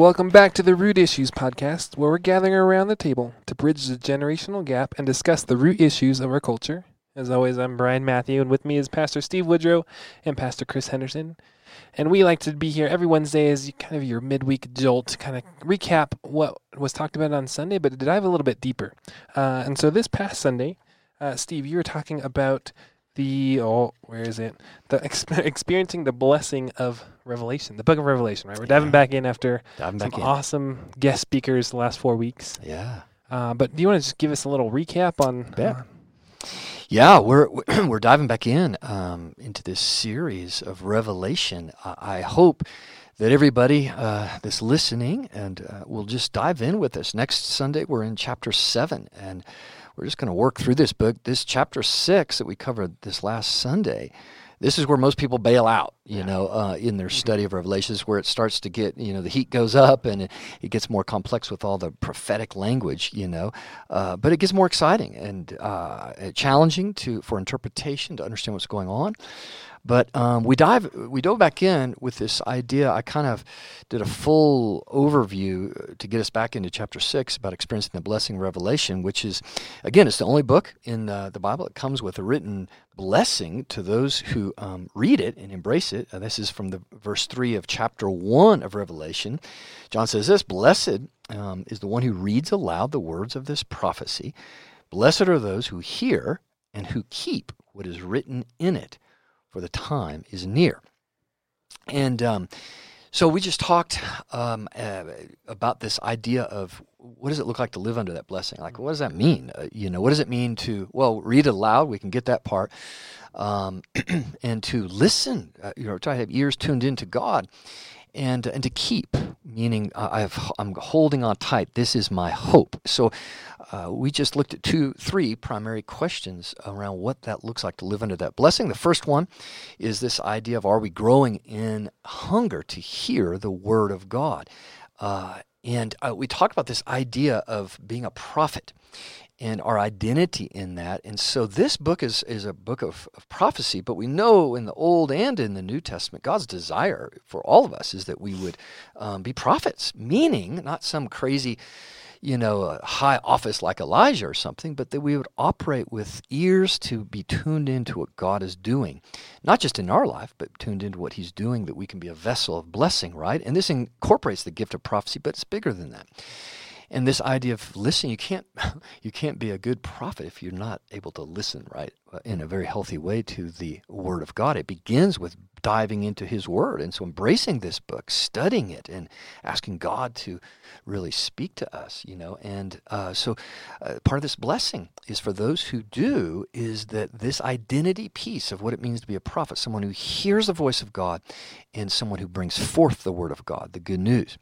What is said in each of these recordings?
welcome back to the Root Issues podcast, where we're gathering around the table to bridge the generational gap and discuss the root issues of our culture. As always, I'm Brian Matthew, and with me is Pastor Steve Woodrow and Pastor Chris Henderson. And we like to be here every Wednesday as kind of your midweek jolt to kind of recap what was talked about on Sunday, but to dive a little bit deeper. Uh, and so this past Sunday, uh, Steve, you were talking about the oh where is it the exp- experiencing the blessing of revelation the book of revelation right we're diving Yeah. back in after Diving some in. awesome guest speakers the last four weeks Yeah. uh, but do you want to just give us a little recap on Bet. uh, Yeah, we're we're diving back in um, into this series of revelation. I, I hope that everybody uh, that's listening and uh, will just dive in with us. Next Sunday, we're in chapter seven, and we're just going to work through this book. This chapter six that we covered this last Sunday. This is where most people bail out, you know, uh, in their study of Revelations, where it starts to get, you know, the heat goes up and it, it gets more complex with all the prophetic language, you know. Uh, but it gets more exciting and uh, challenging to for interpretation to understand what's going on. But um, we dive we dove back in with this idea. I kind of did a full overview uh, to get us back into chapter six about experiencing the blessing revelation, which is again it's the only book in the Bible that comes with a written blessing to those who um, read it and embrace it. Uh, this is from the verse three of chapter one of Revelation. John says this: Blessed um, is the one who reads aloud the words of this prophecy. Blessed are those who hear and who keep what is written in it for the time is near. And um, so we just talked um, uh, about this idea of what does it look like to live under that blessing? Like, what does that mean? Uh, you know, what does it mean to, well, read aloud? We can get that part. Um, and to listen, uh, you know, try to have ears tuned into God and and to keep meaning uh, I have I'm holding on tight. This is my hope. So uh, we just looked at two three primary questions around what that looks like to live under that blessing. The first one is this idea of are we growing in hunger to hear the word of God? Uh, and uh, we talked about this idea of being a prophet and our identity in that. And so this book is, is a book of, of prophecy, but we know in the Old and in the New Testament, God's desire for all of us is that we would um, be prophets, meaning not some crazy, you know, high office like Elijah or something, but that we would operate with ears to be tuned into what God is doing, not just in our life, but tuned into what He's doing, that we can be a vessel of blessing, right? And this incorporates the gift of prophecy, but it's bigger than that and this idea of listening you can't you can't be a good prophet if you're not able to listen right uh, in a very healthy way to the word of god. It begins with diving into his word and so embracing this book studying it and asking god to really speak to us you know and uh, so uh, part of this blessing is for those who do is that this identity piece of what it means to be a prophet someone who hears the voice of god and someone who brings forth the word of god the good news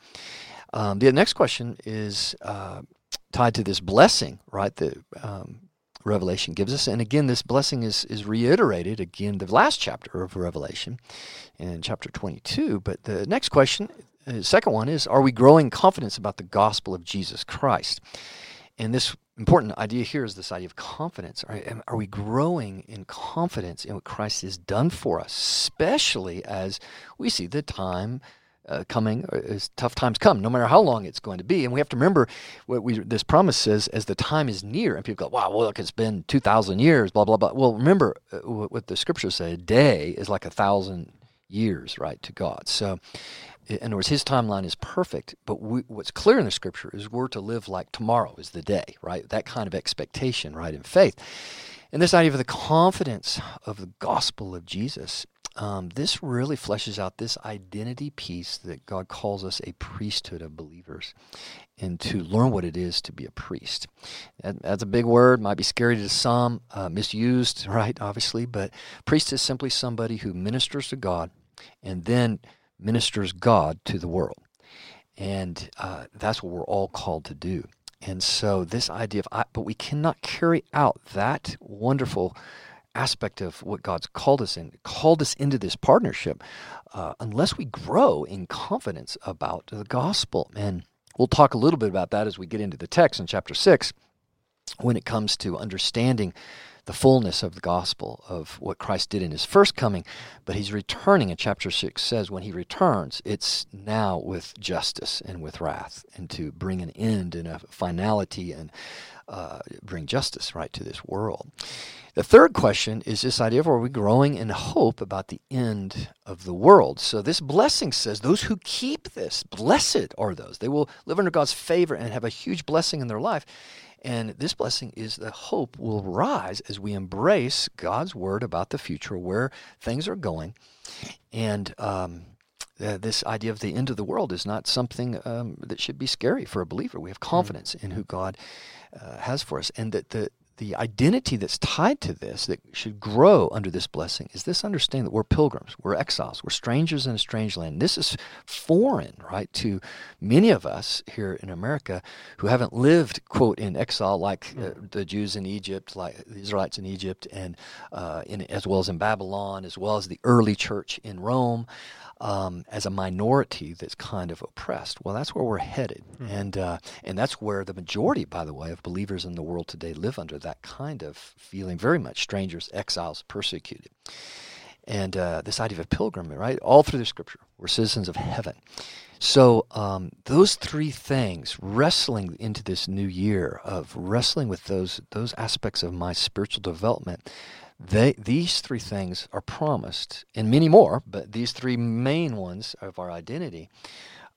um, the next question is uh, tied to this blessing, right? The um, Revelation gives us, and again, this blessing is is reiterated again the last chapter of Revelation, in chapter twenty two. But the next question, uh, second one, is: Are we growing confidence about the gospel of Jesus Christ? And this important idea here is this idea of confidence. Are, are we growing in confidence in what Christ has done for us, especially as we see the time uh, coming as tough times come, no matter how long it's going to be. And we have to remember what we this promise says: as the time is near. And people go, "Wow, well, look, it's been two thousand years." Blah blah blah. Well, remember uh, what, what the scriptures say: a day is like a thousand years, right, to God. So. In other words, his timeline is perfect, but we, what's clear in the scripture is we're to live like tomorrow is the day, right? That kind of expectation, right, in faith. And this idea of the confidence of the gospel of Jesus um, this really fleshes out this identity piece that God calls us a priesthood of believers and to learn what it is to be a priest. That, that's a big word, might be scary to some, uh, misused, right, obviously, but priest is simply somebody who ministers to God and then ministers God to the world. And uh, that's what we're all called to do. And so, this idea of, I, but we cannot carry out that wonderful aspect of what God's called us in, called us into this partnership, uh, unless we grow in confidence about the gospel. And we'll talk a little bit about that as we get into the text in chapter 6 when it comes to understanding the fullness of the gospel of what Christ did in his first coming, but he's returning. And chapter 6 says when he returns, it's now with justice and with wrath, and to bring an end and a finality and uh, bring justice right to this world. The third question is this idea of are we growing in hope about the end of the world? So this blessing says those who keep this, blessed are those. They will live under God's favor and have a huge blessing in their life. And this blessing is the hope will rise as we embrace God's word about the future, where things are going. And um, uh, this idea of the end of the world is not something um, that should be scary for a believer. We have mm-hmm. confidence mm-hmm. in who God uh, has for us, and that the the identity that's tied to this that should grow under this blessing is this understanding that we're pilgrims, we're exiles, we're strangers in a strange land. This is foreign, right, to many of us here in America who haven't lived, quote, in exile like uh, mm. the Jews in Egypt, like the Israelites in Egypt, and uh, in, as well as in Babylon, as well as the early church in Rome um, as a minority that's kind of oppressed. Well, that's where we're headed, mm-hmm. and uh, and that's where the majority, by the way, of believers in the world today live under that kind of feeling. Very much strangers, exiles, persecuted, and uh, this idea of a pilgrim, right? All through the Scripture, we're citizens of heaven. So um, those three things, wrestling into this new year of wrestling with those those aspects of my spiritual development they, these three things are promised, and many more, but these three main ones of our identity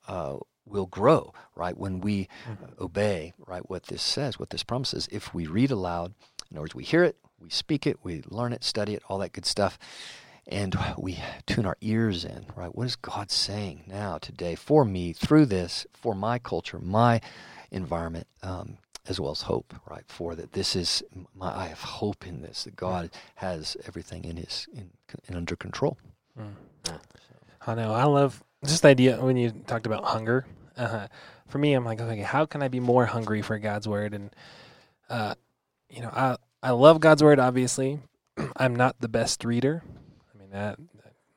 uh, will grow, right? When we mm-hmm. obey, right, what this says, what this promises. If we read aloud, in other words, we hear it, we speak it, we learn it, study it, all that good stuff, and we tune our ears in, right? What is God saying now, today, for me, through this, for my culture, my environment? Um, as well as hope, right? For that this is my I have hope in this that God has everything in His in, in under control. Mm. I know. I love just the idea when you talked about hunger. Uh, for me, I'm like, okay, how can I be more hungry for God's word? And uh, you know, I I love God's word. Obviously, I'm not the best reader. I mean that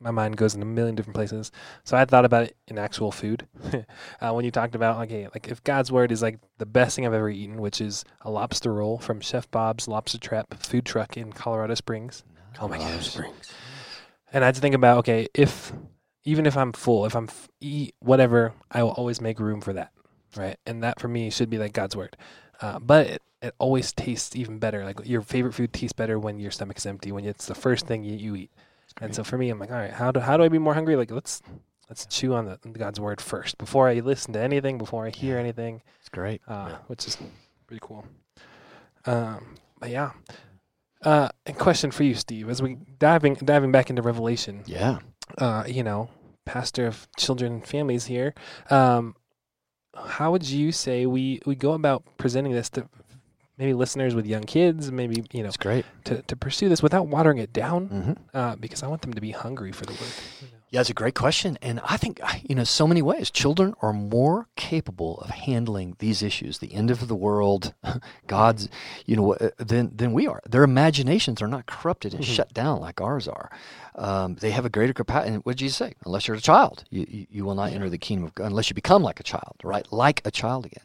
my mind goes in a million different places. So I thought about it in actual food. uh, when you talked about okay, like if God's word is like the best thing I've ever eaten, which is a lobster roll from Chef Bob's Lobster Trap food truck in Colorado Springs. Oh my gosh, Springs. And I had to think about okay, if even if I'm full, if I'm f- eat whatever, I will always make room for that, right? And that for me should be like God's word. Uh, but it, it always tastes even better. Like your favorite food tastes better when your stomach is empty, when it's the first thing you, you eat. And so for me, I'm like, all right, how do how do I be more hungry? Like let's let's chew on the God's word first before I listen to anything, before I hear anything. It's great, uh, yeah. which is pretty cool. Um, but yeah. Uh, a question for you, Steve, as we diving diving back into Revelation. Yeah. Uh, you know, pastor of children and families here. Um, how would you say we we go about presenting this to maybe listeners with young kids, maybe you know, it's great to, to pursue this without watering it down, mm-hmm. uh, because I want them to be hungry for the word. You know? Yeah, it's a great question, and I think you know, so many ways, children are more capable of handling these issues, the end of the world, God's, you know, uh, than than we are. Their imaginations are not corrupted and mm-hmm. shut down like ours are. Um, they have a greater capacity. And what did Jesus say? Unless you're a child, you, you, you will not enter the kingdom of God unless you become like a child, right? Like a child again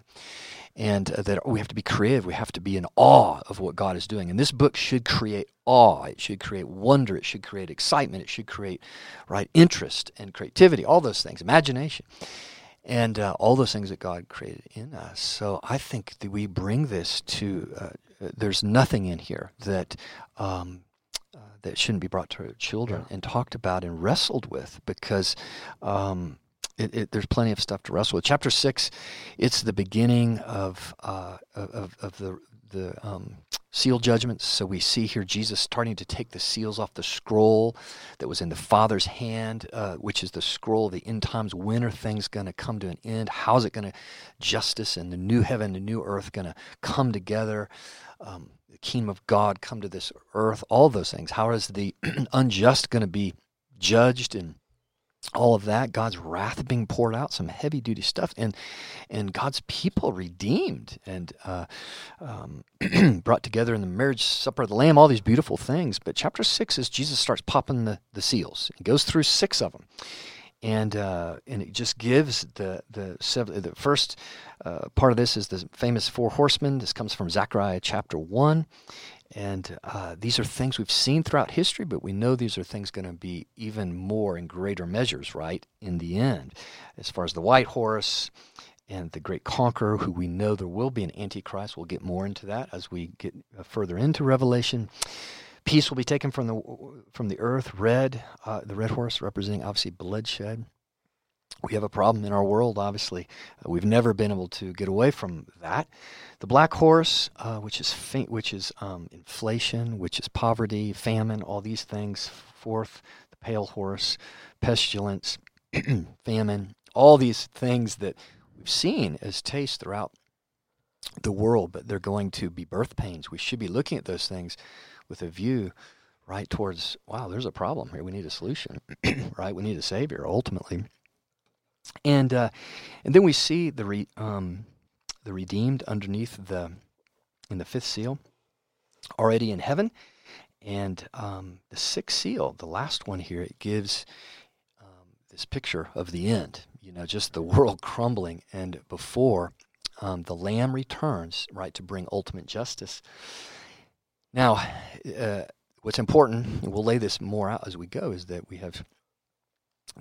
and uh, that we have to be creative. We have to be in awe of what God is doing. And this book should create awe. It should create wonder. It should create excitement. It should create right interest and creativity. All those things, imagination, and uh, all those things that God created in us. So I think that we bring this to. Uh, there's nothing in here that. Um, uh, that shouldn't be brought to children yeah. and talked about and wrestled with because um, it, it, there's plenty of stuff to wrestle with. Chapter six, it's the beginning of uh, of, of the the um, seal judgments. So we see here Jesus starting to take the seals off the scroll that was in the Father's hand, uh, which is the scroll of the end times. When are things going to come to an end? How is it going to justice and the new heaven, the new earth going to come together? Um, the kingdom of God come to this earth. All those things. How is the unjust going to be judged and all of that god's wrath being poured out some heavy duty stuff and and god's people redeemed and uh, um, brought together in the marriage supper of the lamb all these beautiful things. But chapter six is jesus starts popping the, the seals. He goes through six of them. And uh, and it just gives the the seven, the first uh, part of this is the famous four horsemen. This comes from Zechariah chapter one, And uh, these are things we've seen throughout history, but we know these are things going to be even more in greater measures, right, in the end. As far as the white horse and the great conqueror, who we know there will be an antichrist, we'll get more into that as we get uh, further into Revelation. Peace will be taken from the from the earth. Red, uh, the red horse representing obviously bloodshed we have a problem in our world, obviously. Uh, we've never been able to get away from that. The black horse, uh, which is fa- which is um, inflation, which is poverty, famine, all these things. Fourth, the pale horse, pestilence, famine, all these things that we've seen as taste throughout the world, but they're going to be birth pains. We should be looking at those things with a view right towards, wow, there's a problem here. We need a solution, right? We need a savior ultimately. And uh, and then we see the re, um, the redeemed underneath the in the fifth seal, already in heaven, and um, the sixth seal, the last one here, it gives um, this picture of the end. You know, just the world crumbling, and before um, the Lamb returns, right, to bring ultimate justice. Now, uh, what's important, and we'll lay this more out as we go, is that we have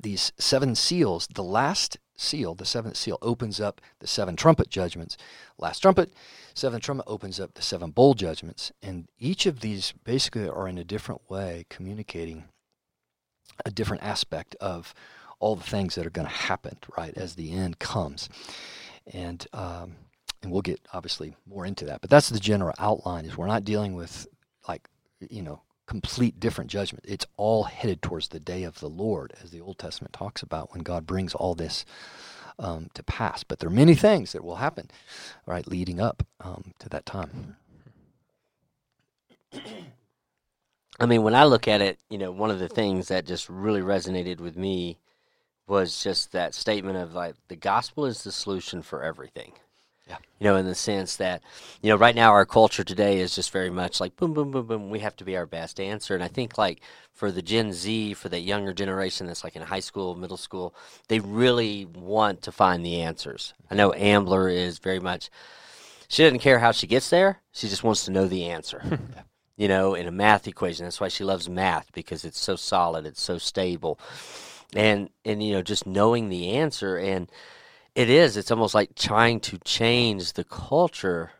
these seven seals, the last seal, the seventh seal, opens up the seven trumpet judgments. Last trumpet, seventh trumpet opens up the seven bowl judgments. And each of these basically are in a different way communicating a different aspect of all the things that are going to happen, right, as the end comes. And, um, and we'll get obviously more into that. But that's the general outline is we're not dealing with like, you know, complete different judgment. It's all headed towards the day of the Lord, as the Old Testament talks about when God brings all this um, to pass. But there are many things that will happen, right, leading up um, to that time. I mean, when I look at it, you know, one of the things that just really resonated with me was just that statement of like the gospel is the solution for everything. Yeah. You know, in the sense that, you know, right now our culture today is just very much like boom, boom, boom, boom. We have to be our best answer. And I think like for the Gen Z, for that younger generation that's like in high school, middle school, they really want to find the answers. I know Ambler is very much, she doesn't care how she gets there. She just wants to know the answer. you know, in a math equation. That's why she loves math because it's so solid, it's so stable. And and you know, just knowing the answer and it is. It's almost like trying to change the culture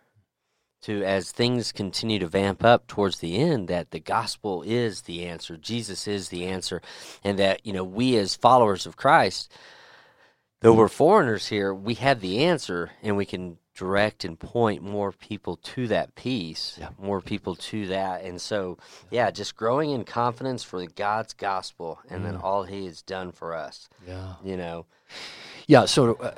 to as things continue to vamp up towards the end that the gospel is the answer jesus is the answer and that you know we as followers of christ though we're foreigners here we have the answer and we can direct and point more people to that peace Yeah. more people to that and so yeah just growing in confidence for god's gospel and then mm. all he has done for us Yeah. you know Yeah, so uh,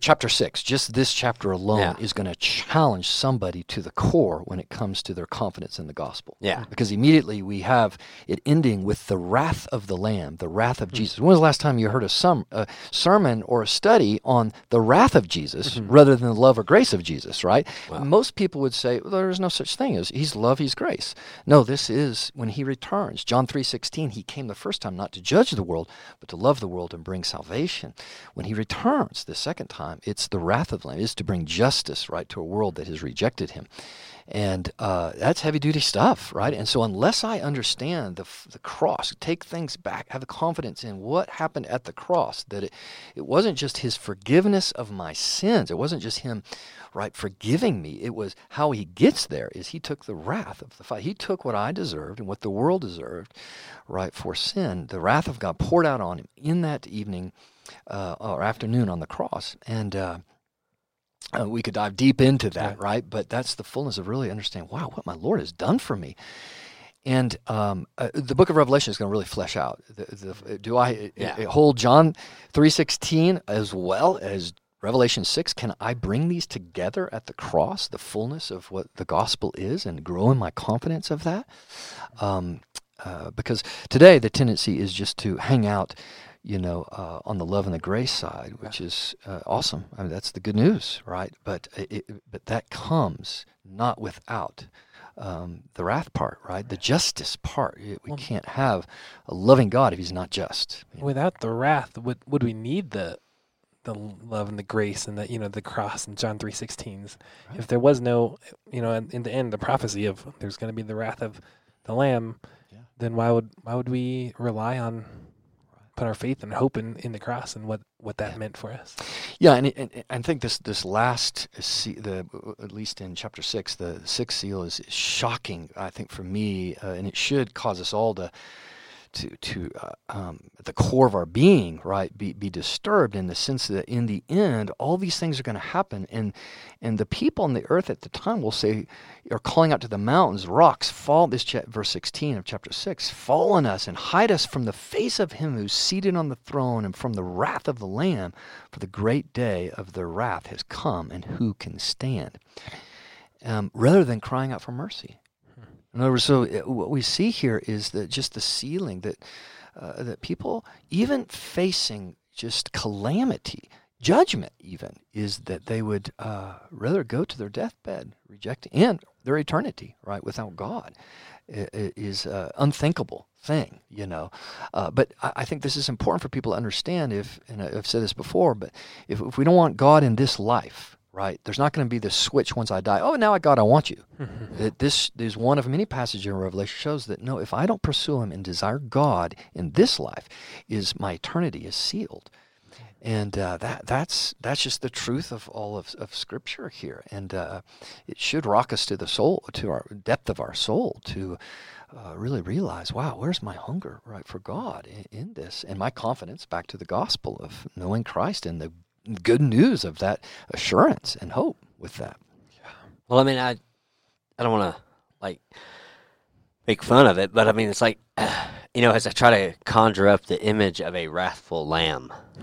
chapter six, just this chapter alone Yeah. is going to challenge somebody to the core when it comes to their confidence in the gospel. Yeah. Because immediately we have it ending with the wrath of the Lamb, the wrath of Jesus. When was the last time you heard a some, a sermon or a study on the wrath of Jesus rather than the love or grace of Jesus, right? Most people would say, well, there is no such thing as he's love, he's grace. No, this is when he returns. John 3.16, he came the first time not to judge the world, but to love the world and bring salvation. When he returns the second time, it's the wrath of the Lamb. It's to bring justice, right, to a world that has rejected him. And uh, that's heavy duty stuff, right? And so, unless I understand the, the cross, take things back, have the confidence in what happened at the cross, that it, it wasn't just his forgiveness of my sins, it wasn't just him, right, forgiving me. It was how he gets there, is he took the wrath of the fight. He took what I deserved and what the world deserved, right, for sin. The wrath of God poured out on him in that evening uh, or afternoon on the cross. And, uh, uh, we could dive deep into that, right? But that's the fullness of really understanding, wow, what my Lord has done for me. And um, uh, the book of Revelation is going to really flesh out. The, the, do I Yeah. uh, hold John three sixteen as well as Revelation six? Can I bring these together at the cross, the fullness of what the gospel is, and grow in my confidence of that? Um, uh, because today the tendency is just to hang out, you know, uh, on the love and the grace side, which is uh, awesome. I mean, that's the good news, right? But it, but that comes not without um, the wrath part, right? The justice part. We Well- can't have a loving God if He's not just. you know? Without the wrath, would would we need the the love and the grace and the you know the cross and John three sixteens. Right. If there was no, you know, in, in, the end, the prophecy of there's going to be the wrath of the Lamb, yeah. then why would why would we rely on put our faith and hope in, in the cross and what, what that yeah. meant for us. Yeah, and, and, and I think this this last the at least in chapter six, the sixth seal is, is shocking. I think for me, uh, and it should cause us all to to to uh, um, the core of our being, right, be be disturbed in the sense that in the end, all these things are going to happen, and and the people on the earth at the time will say, are calling out to the mountains, rocks, fall. This cha- verse sixteen of chapter six, fall on us and hide us from the face of him who's seated on the throne and from the wrath of the Lamb, for the great day of their wrath has come, and who can stand? Um, rather than crying out for mercy. In other words, so uh, what we see here is that just the sealing that uh, that people, even facing just calamity, judgment, even is that they would uh, rather go to their deathbed, rejecting and their eternity, right, without God, is an unthinkable thing, you know. Uh, but I, I, think this is important for people to understand. If and I've said this before, but if, if we don't want God in this life, right? There's not going to be this switch once I die. Oh, now I God, I want you. that this is one of many passages in Revelation shows that no, if I don't pursue Him and desire God in this life, is my eternity is sealed. And uh, that that's that's just the truth of all of, of Scripture here, and uh, it should rock us to the soul, to our depth of our soul, to uh, really realize, wow, where's my hunger, right, for God in, in, this, and my confidence back to the gospel of knowing Christ and the good news of that assurance and hope with that. Well, I mean, I I don't want to like make fun of it, but I mean, it's like you know, as I try to conjure up the image of a wrathful lamb.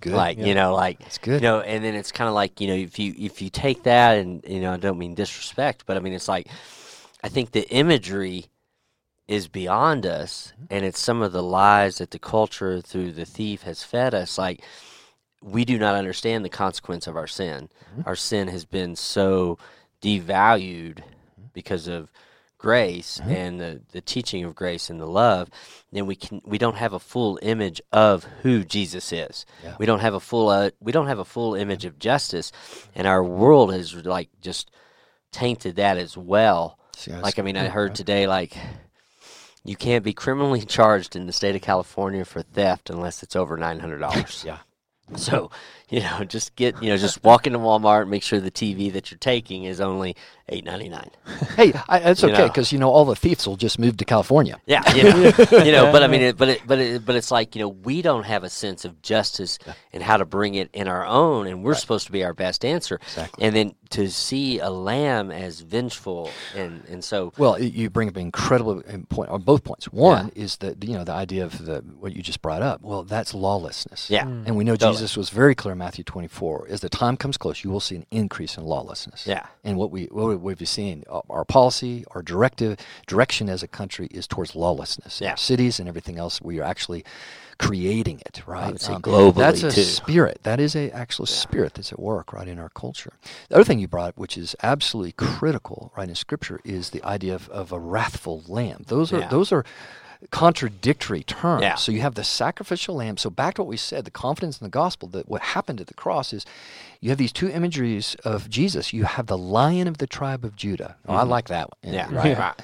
good. Like yeah. you know, like it's good. You know, and then it's kind of like you know, if you if you take that and you know, I don't mean disrespect, but I mean it's like I think the imagery is beyond us, mm-hmm. and it's some of the lies that the culture through the thief has fed us. Like we do not understand the consequence of our sin. Mm-hmm. Our sin has been so devalued mm-hmm. because of grace mm-hmm. and the, the teaching of grace and the love, then we can we don't have a full image of who Jesus is. Yeah. We don't have a full uh, we don't have a full image of justice, and our world has like just tainted that as well. See, like I mean, I heard today like you can't be criminally charged in the state of California for theft unless it's over nine hundred dollars. yeah. So, you know, just get, you know, just walk into Walmart and make sure the TV that you're taking is only eight ninety nine. Hey, I, it's okay because you know all the thieves will just move to California. Yeah, you know, you know but I mean, it, but it, but it, but it's like you know we don't have a sense of justice yeah. and how to bring it in our own, and we're right. supposed to be our best answer. Exactly. And then to see a lamb as vengeful and and so well, you bring up an incredible point on both points. One yeah. is that you know the idea of the what you just brought up. Well, that's lawlessness. Yeah, mm. and we know totally. Jesus was very clear in Matthew twenty four. As the time comes close, you will see an increase in lawlessness. Yeah, and what we what we've seen, our policy, our directive direction as a country is towards lawlessness. Yeah. our cities and everything else, we are actually creating it, right? Um, globally that's a too. spirit. That is a actual yeah. spirit that's at work right in our culture. The other thing you brought, which is absolutely critical, right in Scripture, is the idea of, of a wrathful lamb. Those are yeah. those are contradictory terms. Yeah. So you have the sacrificial lamb. So back to what we said, the confidence in the gospel that what happened at the cross is you have these two imageries of Jesus. You have the lion of the tribe of Judah. Oh, mm-hmm. I like that one. Yeah. Right. Yeah.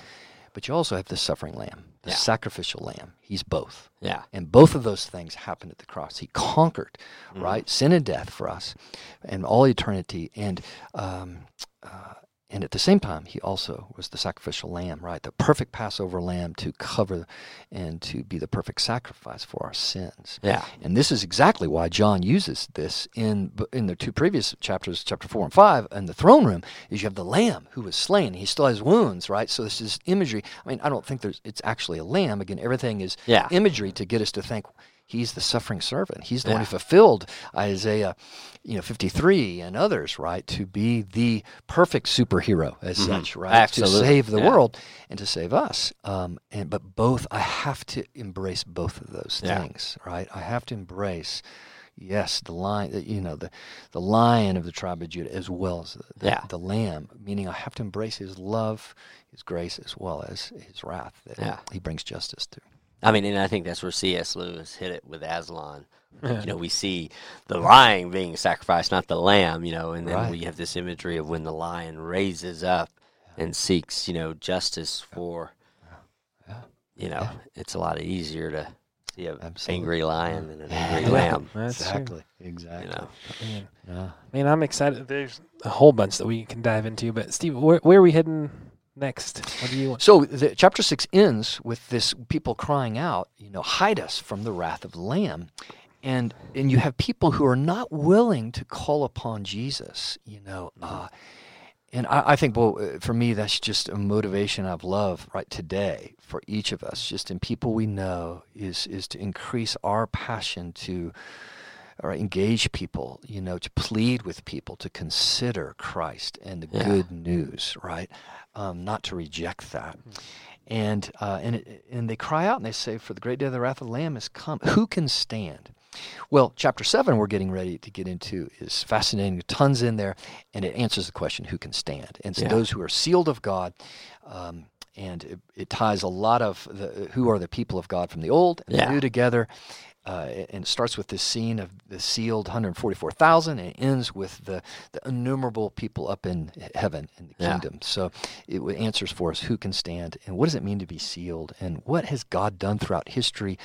But you also have the suffering lamb, the yeah. sacrificial lamb. He's both. Yeah. And both of those things happened at the cross. He conquered, mm-hmm. right, sin and death for us, and all eternity. And um, uh, and at the same time, he also was the sacrificial lamb, right? The perfect Passover lamb to cover and to be the perfect sacrifice for our sins. Yeah. And this is exactly why John uses this in in the two previous chapters, chapter 4 and 5, in the throne room, is you have the lamb who was slain. He still has wounds, right? So this is imagery. I mean, I don't think there's it's actually a lamb. Again, everything is yeah. imagery to get us to think He's the suffering servant. He's the yeah. one who fulfilled Isaiah, you know, 53 and others, right? To be the perfect superhero as mm-hmm. such, right? Absolutely. To save the yeah. world and to save us. Um, and but both, I have to embrace both of those yeah. things, right? I have to embrace yes, the lion, you know, the the lion of the tribe of Judah, as well as the, the, yeah. the, lamb. Meaning, I have to embrace His love, His grace, as well as His wrath that yeah. He brings justice to. I mean, and I think that's where C.S. Lewis hit it with Aslan. you know, we see the lion being sacrificed, not the lamb. You know, and then Right. we have this imagery of when the lion raises up and seeks, you know, justice for. Yeah. You know, it's a lot easier to see an angry lion than an angry Yeah. lamb. That's true. exactly. Exactly. You know, Man. Yeah. I mean, I'm excited. There's a whole bunch that we can dive into, but Steve, where, where are we heading next? What do you want? So the, chapter six ends with this people crying out, you know, hide us from the wrath of the Lamb, and and you have people who are not willing to call upon Jesus, you know. Uh, and I, I think, well, uh, for me, that's just a motivation of love right today for each of us, just in people we know, is is to increase our passion to or engage people, you know, to plead with people to consider Christ and the Yeah. good news, right? Um, not to reject that. And uh, and it, and they cry out and they say, "For the great day of the wrath of the Lamb has come. Who can stand?" Well, chapter seven we're getting ready to get into is fascinating. Tons in there, and it answers the question, "Who can stand?" And so Yeah. those who are sealed of God. Um, and it, it ties a lot of the who are the people of God from the old and Yeah. the new together. Uh, and it starts with this scene of the sealed 144,000 and it ends with the, the innumerable people up in heaven in the Yeah. kingdom. So it answers for us who can stand and what does it mean to be sealed and what has God done throughout history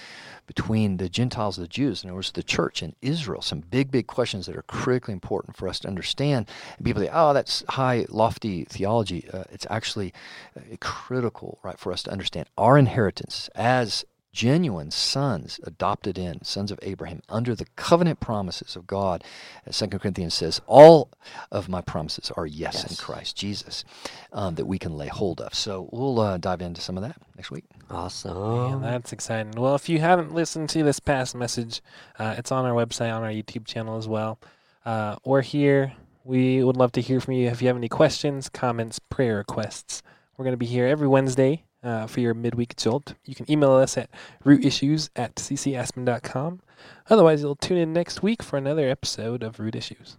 between the Gentiles and the Jews, in other words, the church and Israel. Some big, big questions that are critically important for us to understand. And people say, oh, that's high, lofty theology. Uh, it's actually uh, critical, right, for us to understand our inheritance as genuine sons adopted in sons of abraham under the covenant promises of god as 2 corinthians says all of my promises are yes, in christ jesus um, that we can lay hold of so we'll uh, dive into some of that next week awesome. Man, that's exciting. Well, if you haven't listened to this past message, uh, it's on our website, on our YouTube channel as well. Uh, or here, we would love to hear from you if you have any questions, comments, prayer requests. We're going to be here every Wednesday uh, for your midweek jolt. You can email us at rootissues at ccaspen.com. Otherwise, you'll tune in next week for another episode of Root Issues.